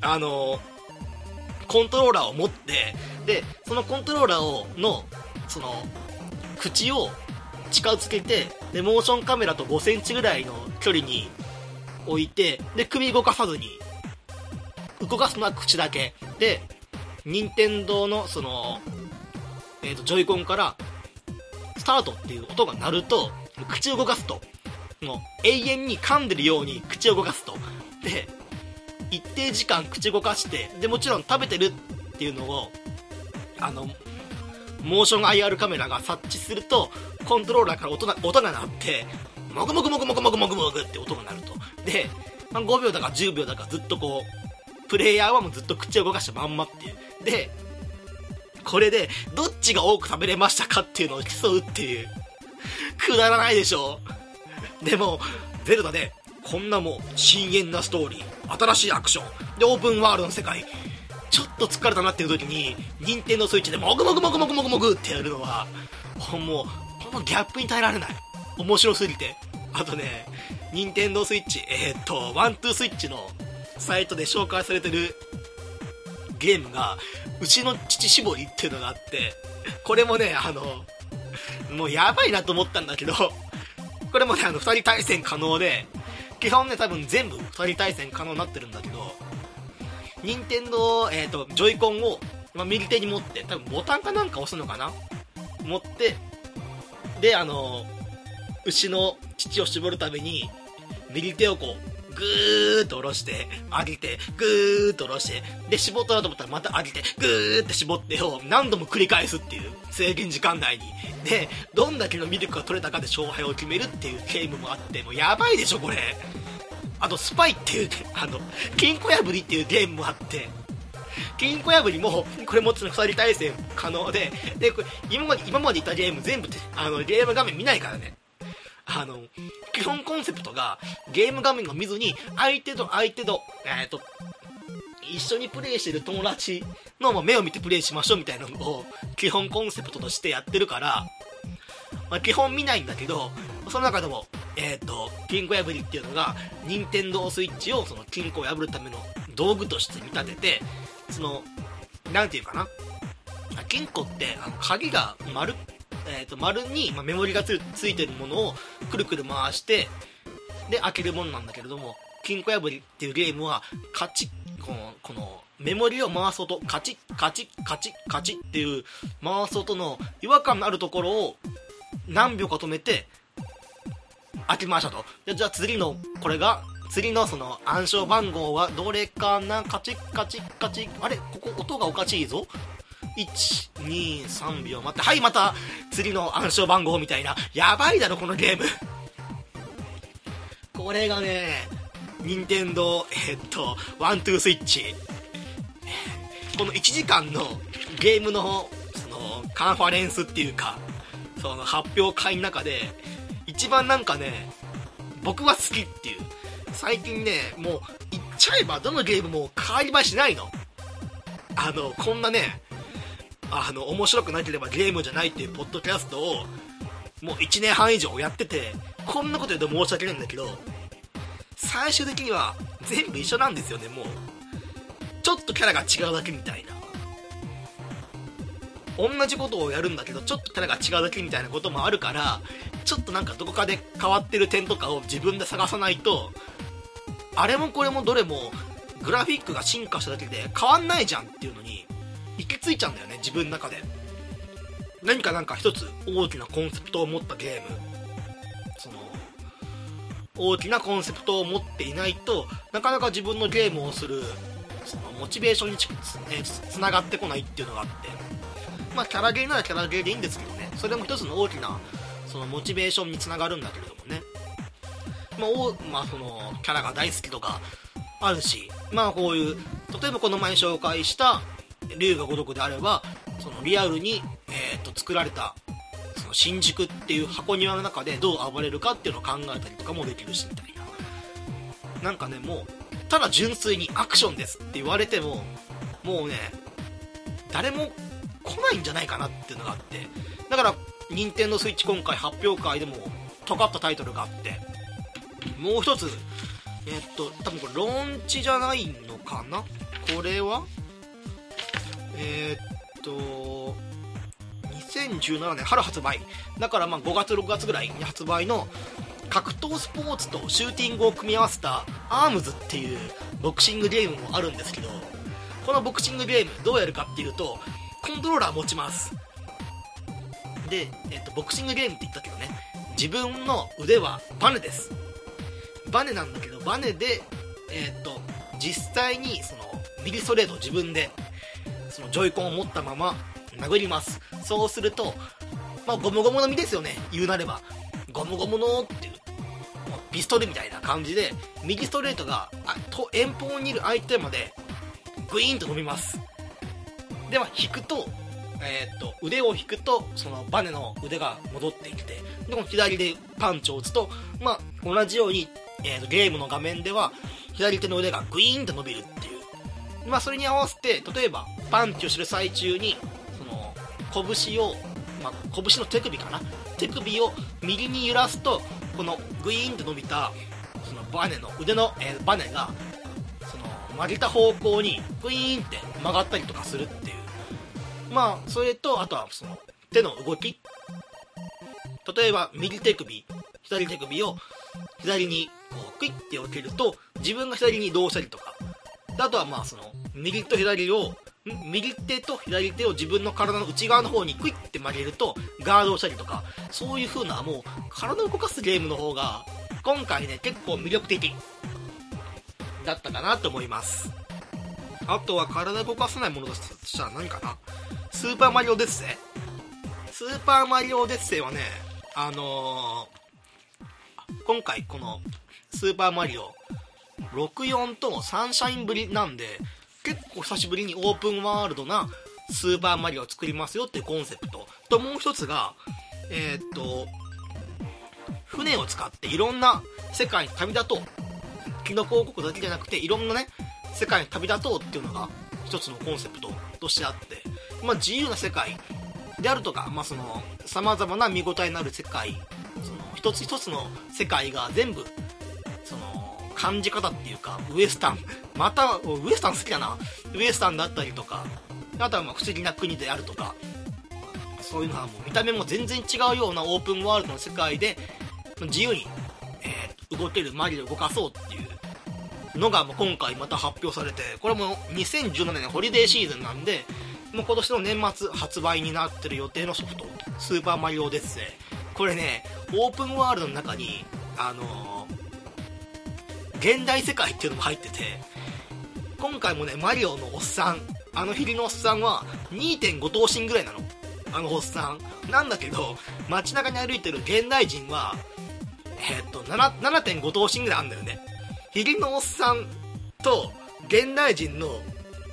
あのコントローラーを持ってでそのコントローラーをのその口を近づけてでモーションカメラと5センチぐらいの距離に置いてで首動かさずに動かすのは口だけ。で任天堂のその、えーと、ジョイコンからスタートっていう音が鳴ると口を動かすと。もう永遠に噛んでるように口を動かすと。で一定時間口動かしてでもちろん食べてるっていうのをあのモーション IR カメラが察知するとコントローラーから音が音が鳴ってもぐもぐもぐもぐもぐもぐもぐって音が鳴ると。で、ま、5秒だか10秒だかずっとこうプレイヤーはもうずっと口を動かしたまんまっていう。でこれでどっちが多く食べれましたかっていうのを競うっていう。くだらないでしょ。でもゼルダでこんなもう深淵なストーリー新しいアクション。でオープンワールドの世界。ちょっと疲れたなっていう時に任天堂スイッチでもぐもぐもぐもぐもぐもぐってやるのはもうこのギャップに耐えられない。面白すぎて。あとね任天堂スイッチえー、っとワントゥースイッチのサイトで紹介されてるゲームが牛の乳搾りっていうのがあってこれもねあのもうやばいなと思ったんだけどこれもねあの2人対戦可能で基本ね多分全部2人対戦可能になってるんだけど任天堂えっ、ー、とジョイコンを、ま、右手に持って多分ボタンかなんか押すのかな？持ってであの牛の乳を絞るために右手をこうぐーっと下ろして上げてぐーっと下ろしてで絞ったなと思ったらまた上げてぐーって絞ってを何度も繰り返すっていう制限時間内に。でどんだけのミルクが取れたかで勝敗を決めるっていうゲームもあってもうやばいでしょこれ。あとスパイっていうあの金庫破りっていうゲームもあって金庫破りもこれも2人対戦可能ででこれ今まで今までいたゲーム全部あのゲーム画面見ないからね。あの基本コンセプトがゲーム画面を見ずに相手と相手と,、えーと、一緒にプレイしてる友達の目を見てプレイしましょうみたいなのを基本コンセプトとしてやってるから、まあ、基本見ないんだけどその中でもえっ、ー、と金庫破りっていうのが任天堂スイッチをその金庫を破るための道具として見立ててその何て言うかな。金庫ってあの鍵が丸えーと、丸に、まあ、メモリがつついてるものをくるくる回してで開けるものなんだけれども金庫破りっていうゲームはカチッこのこのメモリを回す音。カチッカチッカチッカチッっていう回す音の違和感のあるところを何秒か止めて開けましたと。じゃあ次のこれが次のその暗証番号はどれかな？カチッカチッカチッ。あれ？ここ音がおかしいぞ。123秒待って。はいまた次の暗証番号みたいな。やばいだろこのゲーム。これがね任天堂え、っとワントゥースイッチ。この1時間のゲームのそのカンファレンスっていうか。その発表会の中で一番なんかね僕は好きっていう。最近ねもう言っちゃえばどのゲームも変わり映えしないの。あのこんなねあの面白くなければゲームじゃないっていうポッドキャストをもう1年半以上やっててこんなこと言うと申し訳ないんだけど最終的には全部一緒なんですよねもう。ちょっとキャラが違うだけみたいな。同じことをやるんだけどちょっとキャラが違うだけみたいなこともあるからちょっとなんかどこかで変わってる点とかを自分で探さないとあれもこれもどれもグラフィックが進化しただけで変わんないじゃんっていうのに行き着いちゃうんだよね自分の中で。何かなんか一つ大きなコンセプトを持ったゲーム。その大きなコンセプトを持っていないとなかなか自分のゲームをするそのモチベーションにつ,、ね、つながってこないっていうのがあって。まあキャラゲーならキャラゲーでいいんですけどね。それも一つの大きなそのモチベーションにつながるんだけれどもね。まあ、おまあ、そのキャラが大好きとかあるしまあこういう例えばこの前紹介した竜が如くであればそのリアルに、えーと、作られたその新宿っていう箱庭の中でどう暴れるかっていうのを考えたりとかもできるしみたいな。なんかねもうただ純粋にアクションですって言われてももうね誰も来ないんじゃないかなっていうのがあってだから任天堂スイッチ今回発表会でも尖ったタイトルがあってもう一つえっと多分これローンチじゃないのかな？これは？えー、っと2017年春発売。だからまあ5月6月ぐらいに発売の格闘スポーツとシューティングを組み合わせたアームズっていうボクシングゲームもあるんですけどこのボクシングゲームどうやるかっていうとコントローラー持ちます。で、えっと、ボクシングゲームって言ったけどね。自分の腕はバネです。バネなんだけどバネでえっと実際にそのミリストレートを自分でそのジョイコンを持ったまま殴ります。そうするとまあゴムゴムの実ですよね。言うなれば。ゴムゴムのっていうピストルみたいな感じで右ストレートがと遠方にいる相手までグイーンと伸びます。では引くと,、えー、と腕を引くとそのバネの腕が戻ってきてでこの左でパンチを打つと、まあ、同じように、えー、とゲームの画面では左手の腕がグイーンと伸びるっていう、まあ、それに合わせて例えばパンチをする最中にその拳を、まあ、拳の手首かな？手首を右に揺らすとこのグイーンと伸びたそのバネの腕の、えー、バネがその曲げた方向にグイーンって曲がったりとかするっていう。まあそれとあとはその手の動き。例えば右手首左手首を左にこうクイッて置けると自分が左に移動したりとか。あとはまあその右と左を右手と左手を自分の体の内側の方にクイッて曲げるとガードをしたりとか。そういう風なもう体を動かすゲームの方が今回ね結構魅力的だったかなと思います。あとは体動かさないものだとしたら何かな？スーパーマリオデッセイ？スーパーマリオデッセイはねあのー、今回このスーパーマリオ64とサンシャインぶりなんで結構久しぶりにオープンワールドなスーパーマリオを作りますよっていうコンセプト。ともう一つがえー、っと船を使っていろんな世界に旅立とう。キノコ王国だけじゃなくていろんなね世界に旅立とうっていうのが一つのコンセプトとしてあって、まあ、自由な世界であるとか、まあ、その様々な見応えのある世界その一つ一つの世界が全部その感じ方っていうかウエスタンまたウエスタン好きだな。ウエスタンだったりとかあとはまあ不思議な国であるとかそういうのはもう見た目も全然違うようなオープンワールドの世界で自由に、えー、動けるマリオを動かそうっていうのがもう今回また発表されてこれも2017年ホリデーシーズンなんでもう今年の年末発売になってる予定のソフトスーパーマリオデッセイ。これねオープンワールドの中にあのー、現代世界っていうのも入ってて今回もねマリオのおっさんあのひりのおっさんは2.5頭身ぐらいなの。あのおっさん。なんだけど街中に歩いてる現代人はえー、っと7.5頭身ぐらいあるんだよね。ひりのおっさんと現代人の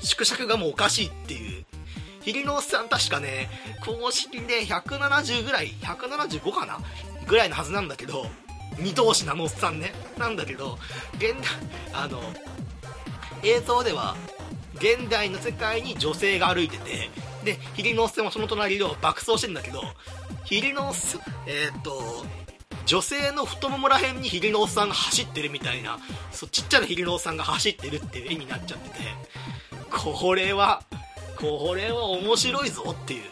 縮尺がもうおかしいっていう。ひりのおっさん確かね公式で170ぐらい175かな？ぐらいのはずなんだけど二頭身なのおっさんね。なんだけど現代あの映像では現代の世界に女性が歩いててでひりのおっさんはその隣を爆走してんだけどひりのおっさんえー、っと女性の太ももらへんにひりのおっさんが走ってるみたいなそうちっちゃなひりのおっさんが走ってるっていう絵になっちゃっててこれはこれは面白いぞっていう。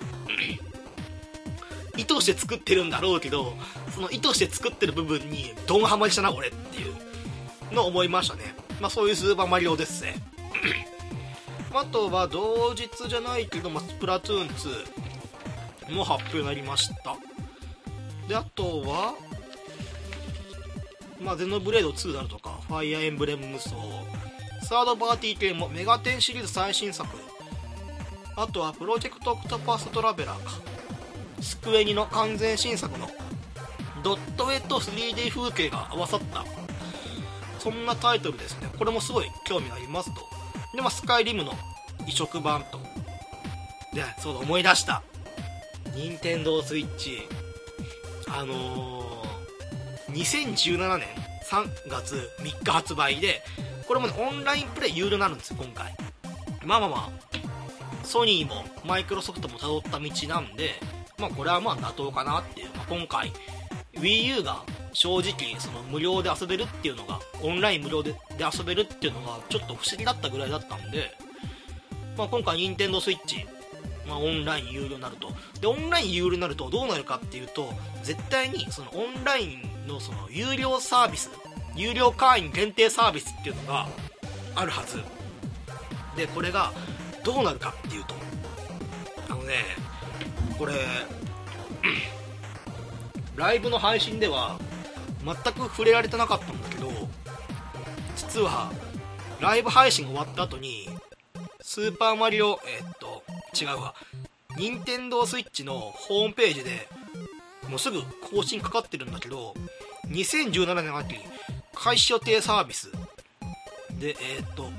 意図して作ってるんだろうけどその意図して作ってる部分にドンハマりしたな俺っていうの思いましたね。まあそういうスーパーマリオですね あとは同日じゃないけど、まあ、スプラトゥーン2も発表になりました。であとはまあ、ゼノブレード2であるとか、ファイアーエンブレム無双、サードパーティー系もメガテンシリーズ最新作、あとはプロジェクトオクトパストラベラーか、スクエニの完全新作のドット絵と 3D 風景が合わさった、そんなタイトルですね。これもすごい興味がありますと。で、まあ、スカイリムの移植版と。で、そうだ、思い出した。任天堂スイッチ。あのー2017年3月3日発売でこれもねオンラインプレイ有料になるんですよ今回。まあまあまあソニーもマイクロソフトも辿った道なんでまあこれはまあ妥当かなっていう、まあ、今回 WiiU が正直その無料で遊べるっていうのがオンライン無料でで遊べるっていうのがちょっと不思議だったぐらいだったんで、まあ、今回 Nintendo Switch まあ、オンライン有料になると。でオンライン有料になるとどうなるかっていうと絶対にそのオンラインのその有料サービス有料会員限定サービスっていうのがあるはず。でこれがどうなるかっていうとあのねこれライブの配信では全く触れられてなかったんだけど実はライブ配信が終わった後にスーパーマリオえー、っと違うわ。任天堂 switch のホームページでもうすぐ更新かかってるんだけど2017年秋開始予定サービス。でえー、っと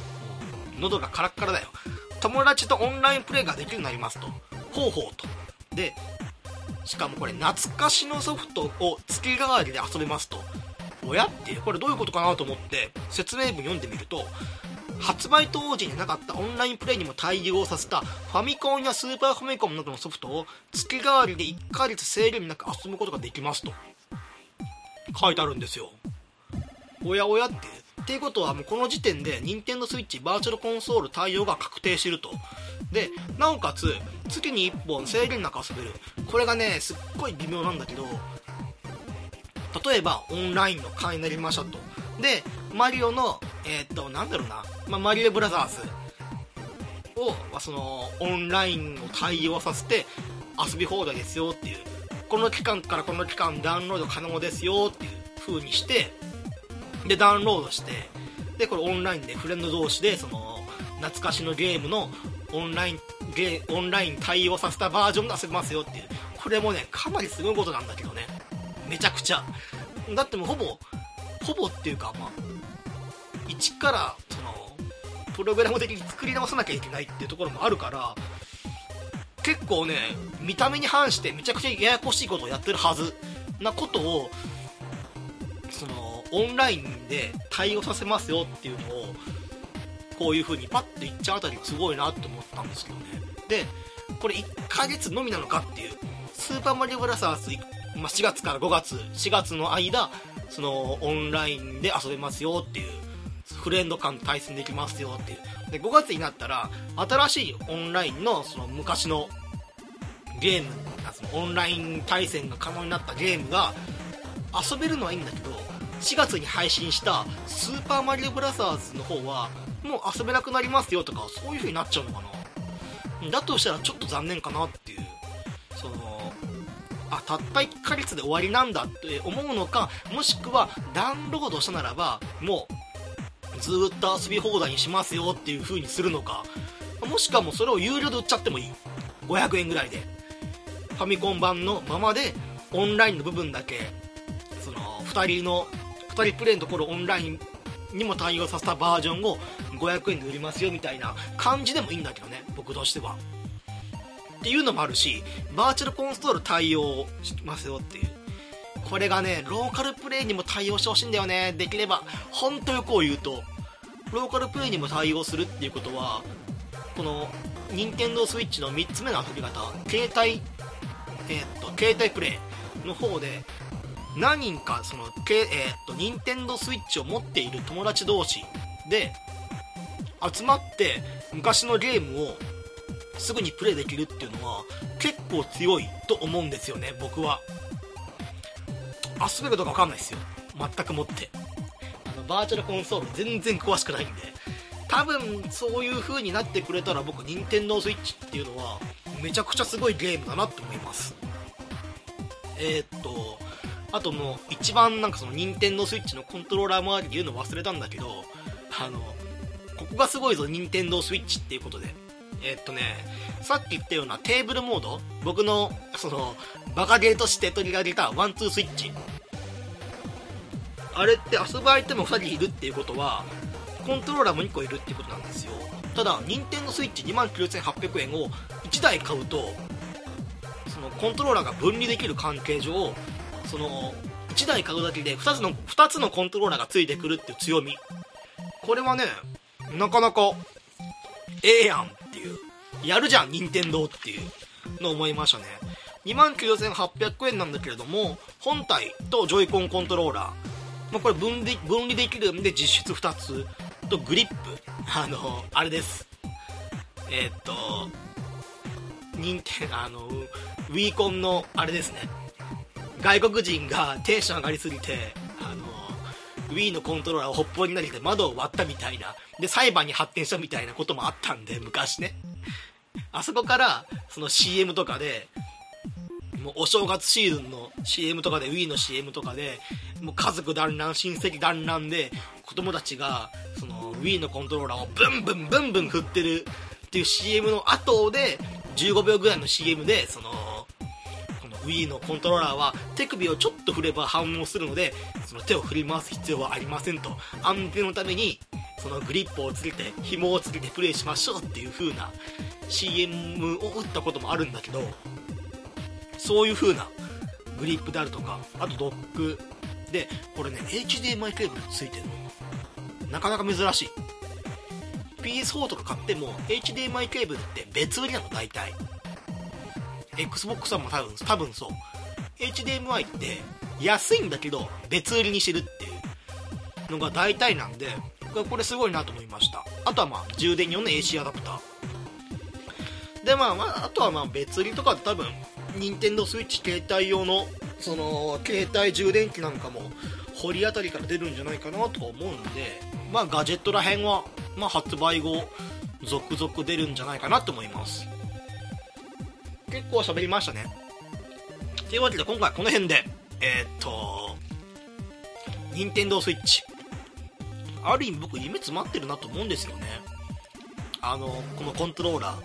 喉がカラッカラだよ。友達とオンラインプレイができるようになりますと。方法と。でしかもこれ懐かしのソフトを月替わりで遊べますと。おや？ってこれどういうことかなと思って説明文読んでみると発売当時になかったオンラインプレイにも対応させたファミコンやスーパーファミコンなどのソフトを月替わりで1ヶ月制限なく遊ぶことができますと。書いてあるんですよ。おやおやって。っていうことはもうこの時点で Nintendo Switch バーチャルコンソール対応が確定してると。でなおかつ月に1本制限なく遊べる。これがねすっごい微妙なんだけど例えばオンラインの会になりましたと。でマリオのえー、っとなんだろうな、まあ、マリオブラザーズを、ま、そのオンラインを対応させて遊び放題ですよっていう。この期間からこの期間ダウンロード可能ですよっていう風にしてでダウンロードしてでこれオンラインでフレンド同士でその懐かしのゲームのオンラインゲオンライン対応させたバージョンで遊べますよっていう。これもねかなりすごいことなんだけどね。めちゃくちゃ。だってもうほぼほぼっていうかまあ一からそのプログラム的に作り直さなきゃいけないっていうところもあるから結構ね見た目に反してめちゃくちゃややこしいことをやってるはずなことをそのオンラインで対応させますよっていうのをこういう風にパッて言っちゃうあたりすごいなって思ったんですけどね。でこれ1ヶ月のみなのかっていうスーパーマリオブラザーズ、まあ、4月から5月4月の間そのオンラインで遊べますよっていうフレンド間対戦できますよっていう。で5月になったら新しいオンラインのその昔のゲームそのオンライン対戦が可能になったゲームが遊べるのはいいんだけど4月に配信したスーパーマリオブラザーズの方はもう遊べなくなりますよとかそういう風になっちゃうのかな。だとしたらちょっと残念かなっていう。そのあたった1ヶ月で終わりなんだって思うのかもしくはダウンロードしたならばもうずっと遊び放題にしますよっていう風にするのかもしくはもうそれを有料で売っちゃってもいい。500円ぐらいで。ファミコン版のままでオンラインの部分だけその2人の2人プレイのところオンラインにも対応させたバージョンを500円で売りますよみたいな感じでもいいんだけどね僕としては。っていうのもあるしバーチャルコンソール対応しますよっていう。これがねローカルプレイにも対応してほしいんだよね。できれば本当よくを言うとローカルプレイにも対応するっていうことはこの任天堂 switch の3つ目の遊び方携帯えー、っと携帯プレイの方で何人かその、けえー、っと任天堂 switch を持っている友達同士で集まって昔のゲームをすぐにプレイできるっていうのは結構強いと思うんですよね僕は。遊べるかどうか分かんないですよ。全くもって。あのバーチャルコンソール全然詳しくないんで。多分そういう風になってくれたら僕任天堂 switch っていうのはめちゃくちゃすごいゲームだなって思います。えー、っとあともう一番なんかその任天堂 switch のコントローラー周りで言うの忘れたんだけどあのここがすごいぞ任天堂 switch っていうことで。えー、っとねさっき言ったようなテーブルモード？僕のそのバカゲーとして取り上げたワンツースイッチ。あれって遊ぶ相手も2人いるっていうことはコントローラーも2個いるっていうことなんですよ。ただ任天堂スイッチ29,800円を1台買うとそのコントローラーが分離できる関係上その1台買うだけで2つの2つのコントローラーがついてくるっていう強み。これはねなかなかええやん。っていう。やるじゃん任天堂っていうの思いましたね。29,800円なんだけれども本体とジョイコンコントローラー、ま、これ分離分離できるんで実質2つ。とグリップ。あのあれです。えー、っと任天あのウィーコンのあれですね。外国人がテンション上がりすぎて Wii のコントローラーをほっぽりになりて窓を割ったみたいなで裁判に発展したみたいなこともあったんで昔ね。あそこからその CM とかでもうお正月シーズンの CM とかで Wii の CM とかでもう家族団らん親戚団らんで子供たちがその Wii のコントローラーをブンブンブンブン振ってるっていう CM の後で15秒ぐらいの CM でその Wii のコントローラーは手首をちょっと振れば反応するのでその手を振り回す必要はありませんと。安全のためにそのグリップをつけて紐をつけてプレイしましょうっていう風な CM を打ったこともあるんだけどそういう風なグリップであるとかあとドックでこれね HDMI ケーブルついてるの。なかなか珍しい。PS4 とか買っても HDMI ケーブルって別売りなの大体。Xbox さんも多分多分そう。HDMI って安いんだけど別売りにしてるっていうのが大体なんでこれすごいなと思いました。あとはまあ充電用の AC アダプター。でまあまああとはまあ別売りとか多分任天堂 switch 携帯用のその携帯充電器なんかも掘り当たりから出るんじゃないかなと思うんでまあガジェットらへんは、まあ、発売後続々出るんじゃないかなと思います。結構喋りましたね。というわけで今回この辺でえー、っと任天堂 switch ある意味僕夢詰まってるなと思うんですよね。あのこのコントローラー。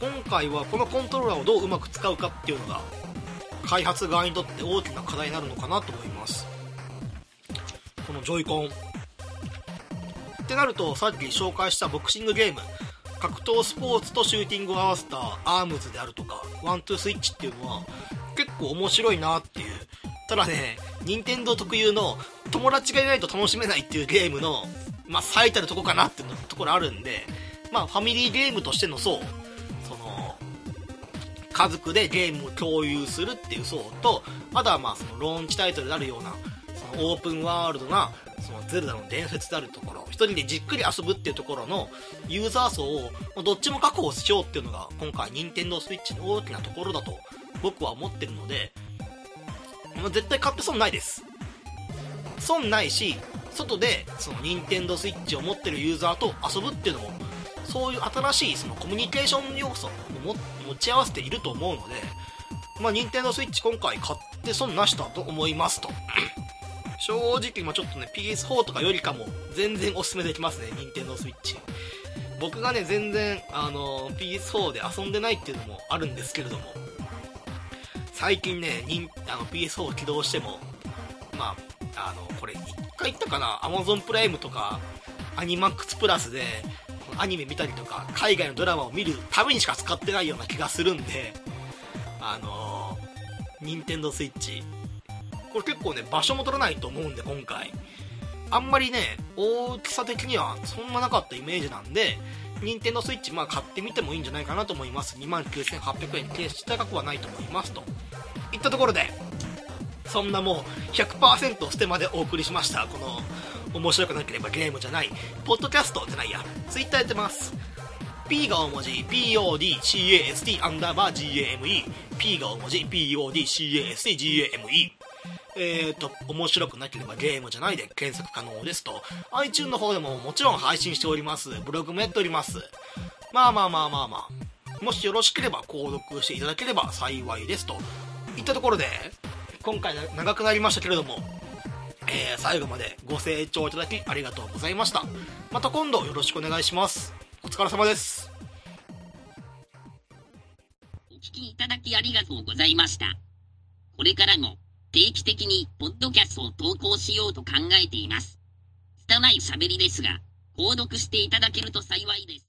今回はこのコントローラーをどううまく使うかっていうのが開発側にとって大きな課題になるのかなと思います。このジョイコン。ってなるとさっき紹介したボクシングゲーム。格闘スポーツとシューティングを合わせたアームズであるとかワントゥースイッチっていうのは結構面白いなっていう。ただね任天堂特有の友達がいないと楽しめないっていうゲームの、まあ、最たるとこかなっていうところあるんで、まあ、ファミリーゲームとしての層その家族でゲームを共有するっていう層とあとはまあそのローンチタイトルであるようなオープンワールドなそのゼルダの伝説であるところ一人でじっくり遊ぶっていうところのユーザー層をどっちも確保しようっていうのが今回任天堂 switch の大きなところだと僕は思ってるので絶対買って損ないです。損ないし外でその任天堂 switch を持ってるユーザーと遊ぶっていうのもそういう新しいそのコミュニケーション要素を持ち合わせていると思うのでまあ任天堂 switch 今回買って損なしだと思いますと。正直今ちょっとね PS4 とかよりかも全然おすすめできますね任天堂 switch 僕がね全然あの PS4 で遊んでないっていうのもあるんですけれども。最近ねあの PS4 を起動してもまああのこれ1回言ったかな Amazon プライムとかアニマックスプラスでアニメ見たりとか海外のドラマを見るためにしか使ってないような気がするんであの任天堂 switch これ結構ね場所も取らないと思うんで今回。あんまりね大きさ的にはそんななかったイメージなんで任天堂 switch まあ買ってみてもいいんじゃないかなと思います。29,800円決して高くはないと思いますと。いったところでそんなもう100%捨てまでお送りしました。この面白くなければゲームじゃないポッドキャストじゃないや。Twitter やってます。P が大文字 PODCAST アンダーバー GAME P が大文字 PODCASTGAME えーと、面白くなければゲームじゃないで検索可能ですと。iTunes の方でももちろん配信しております。ブログもやっております。まあまあまあまあまあ。もしよろしければ購読していただければ幸いですと。いったところで、今回長くなりましたけれども、えー、最後までご清聴いただきありがとうございました。また今度よろしくお願いします。お疲れ様です。お聞きいただきありがとうございました。これからも定期的にポッドキャストを投稿しようと考えています。拙い喋りですが、購読していただけると幸いです。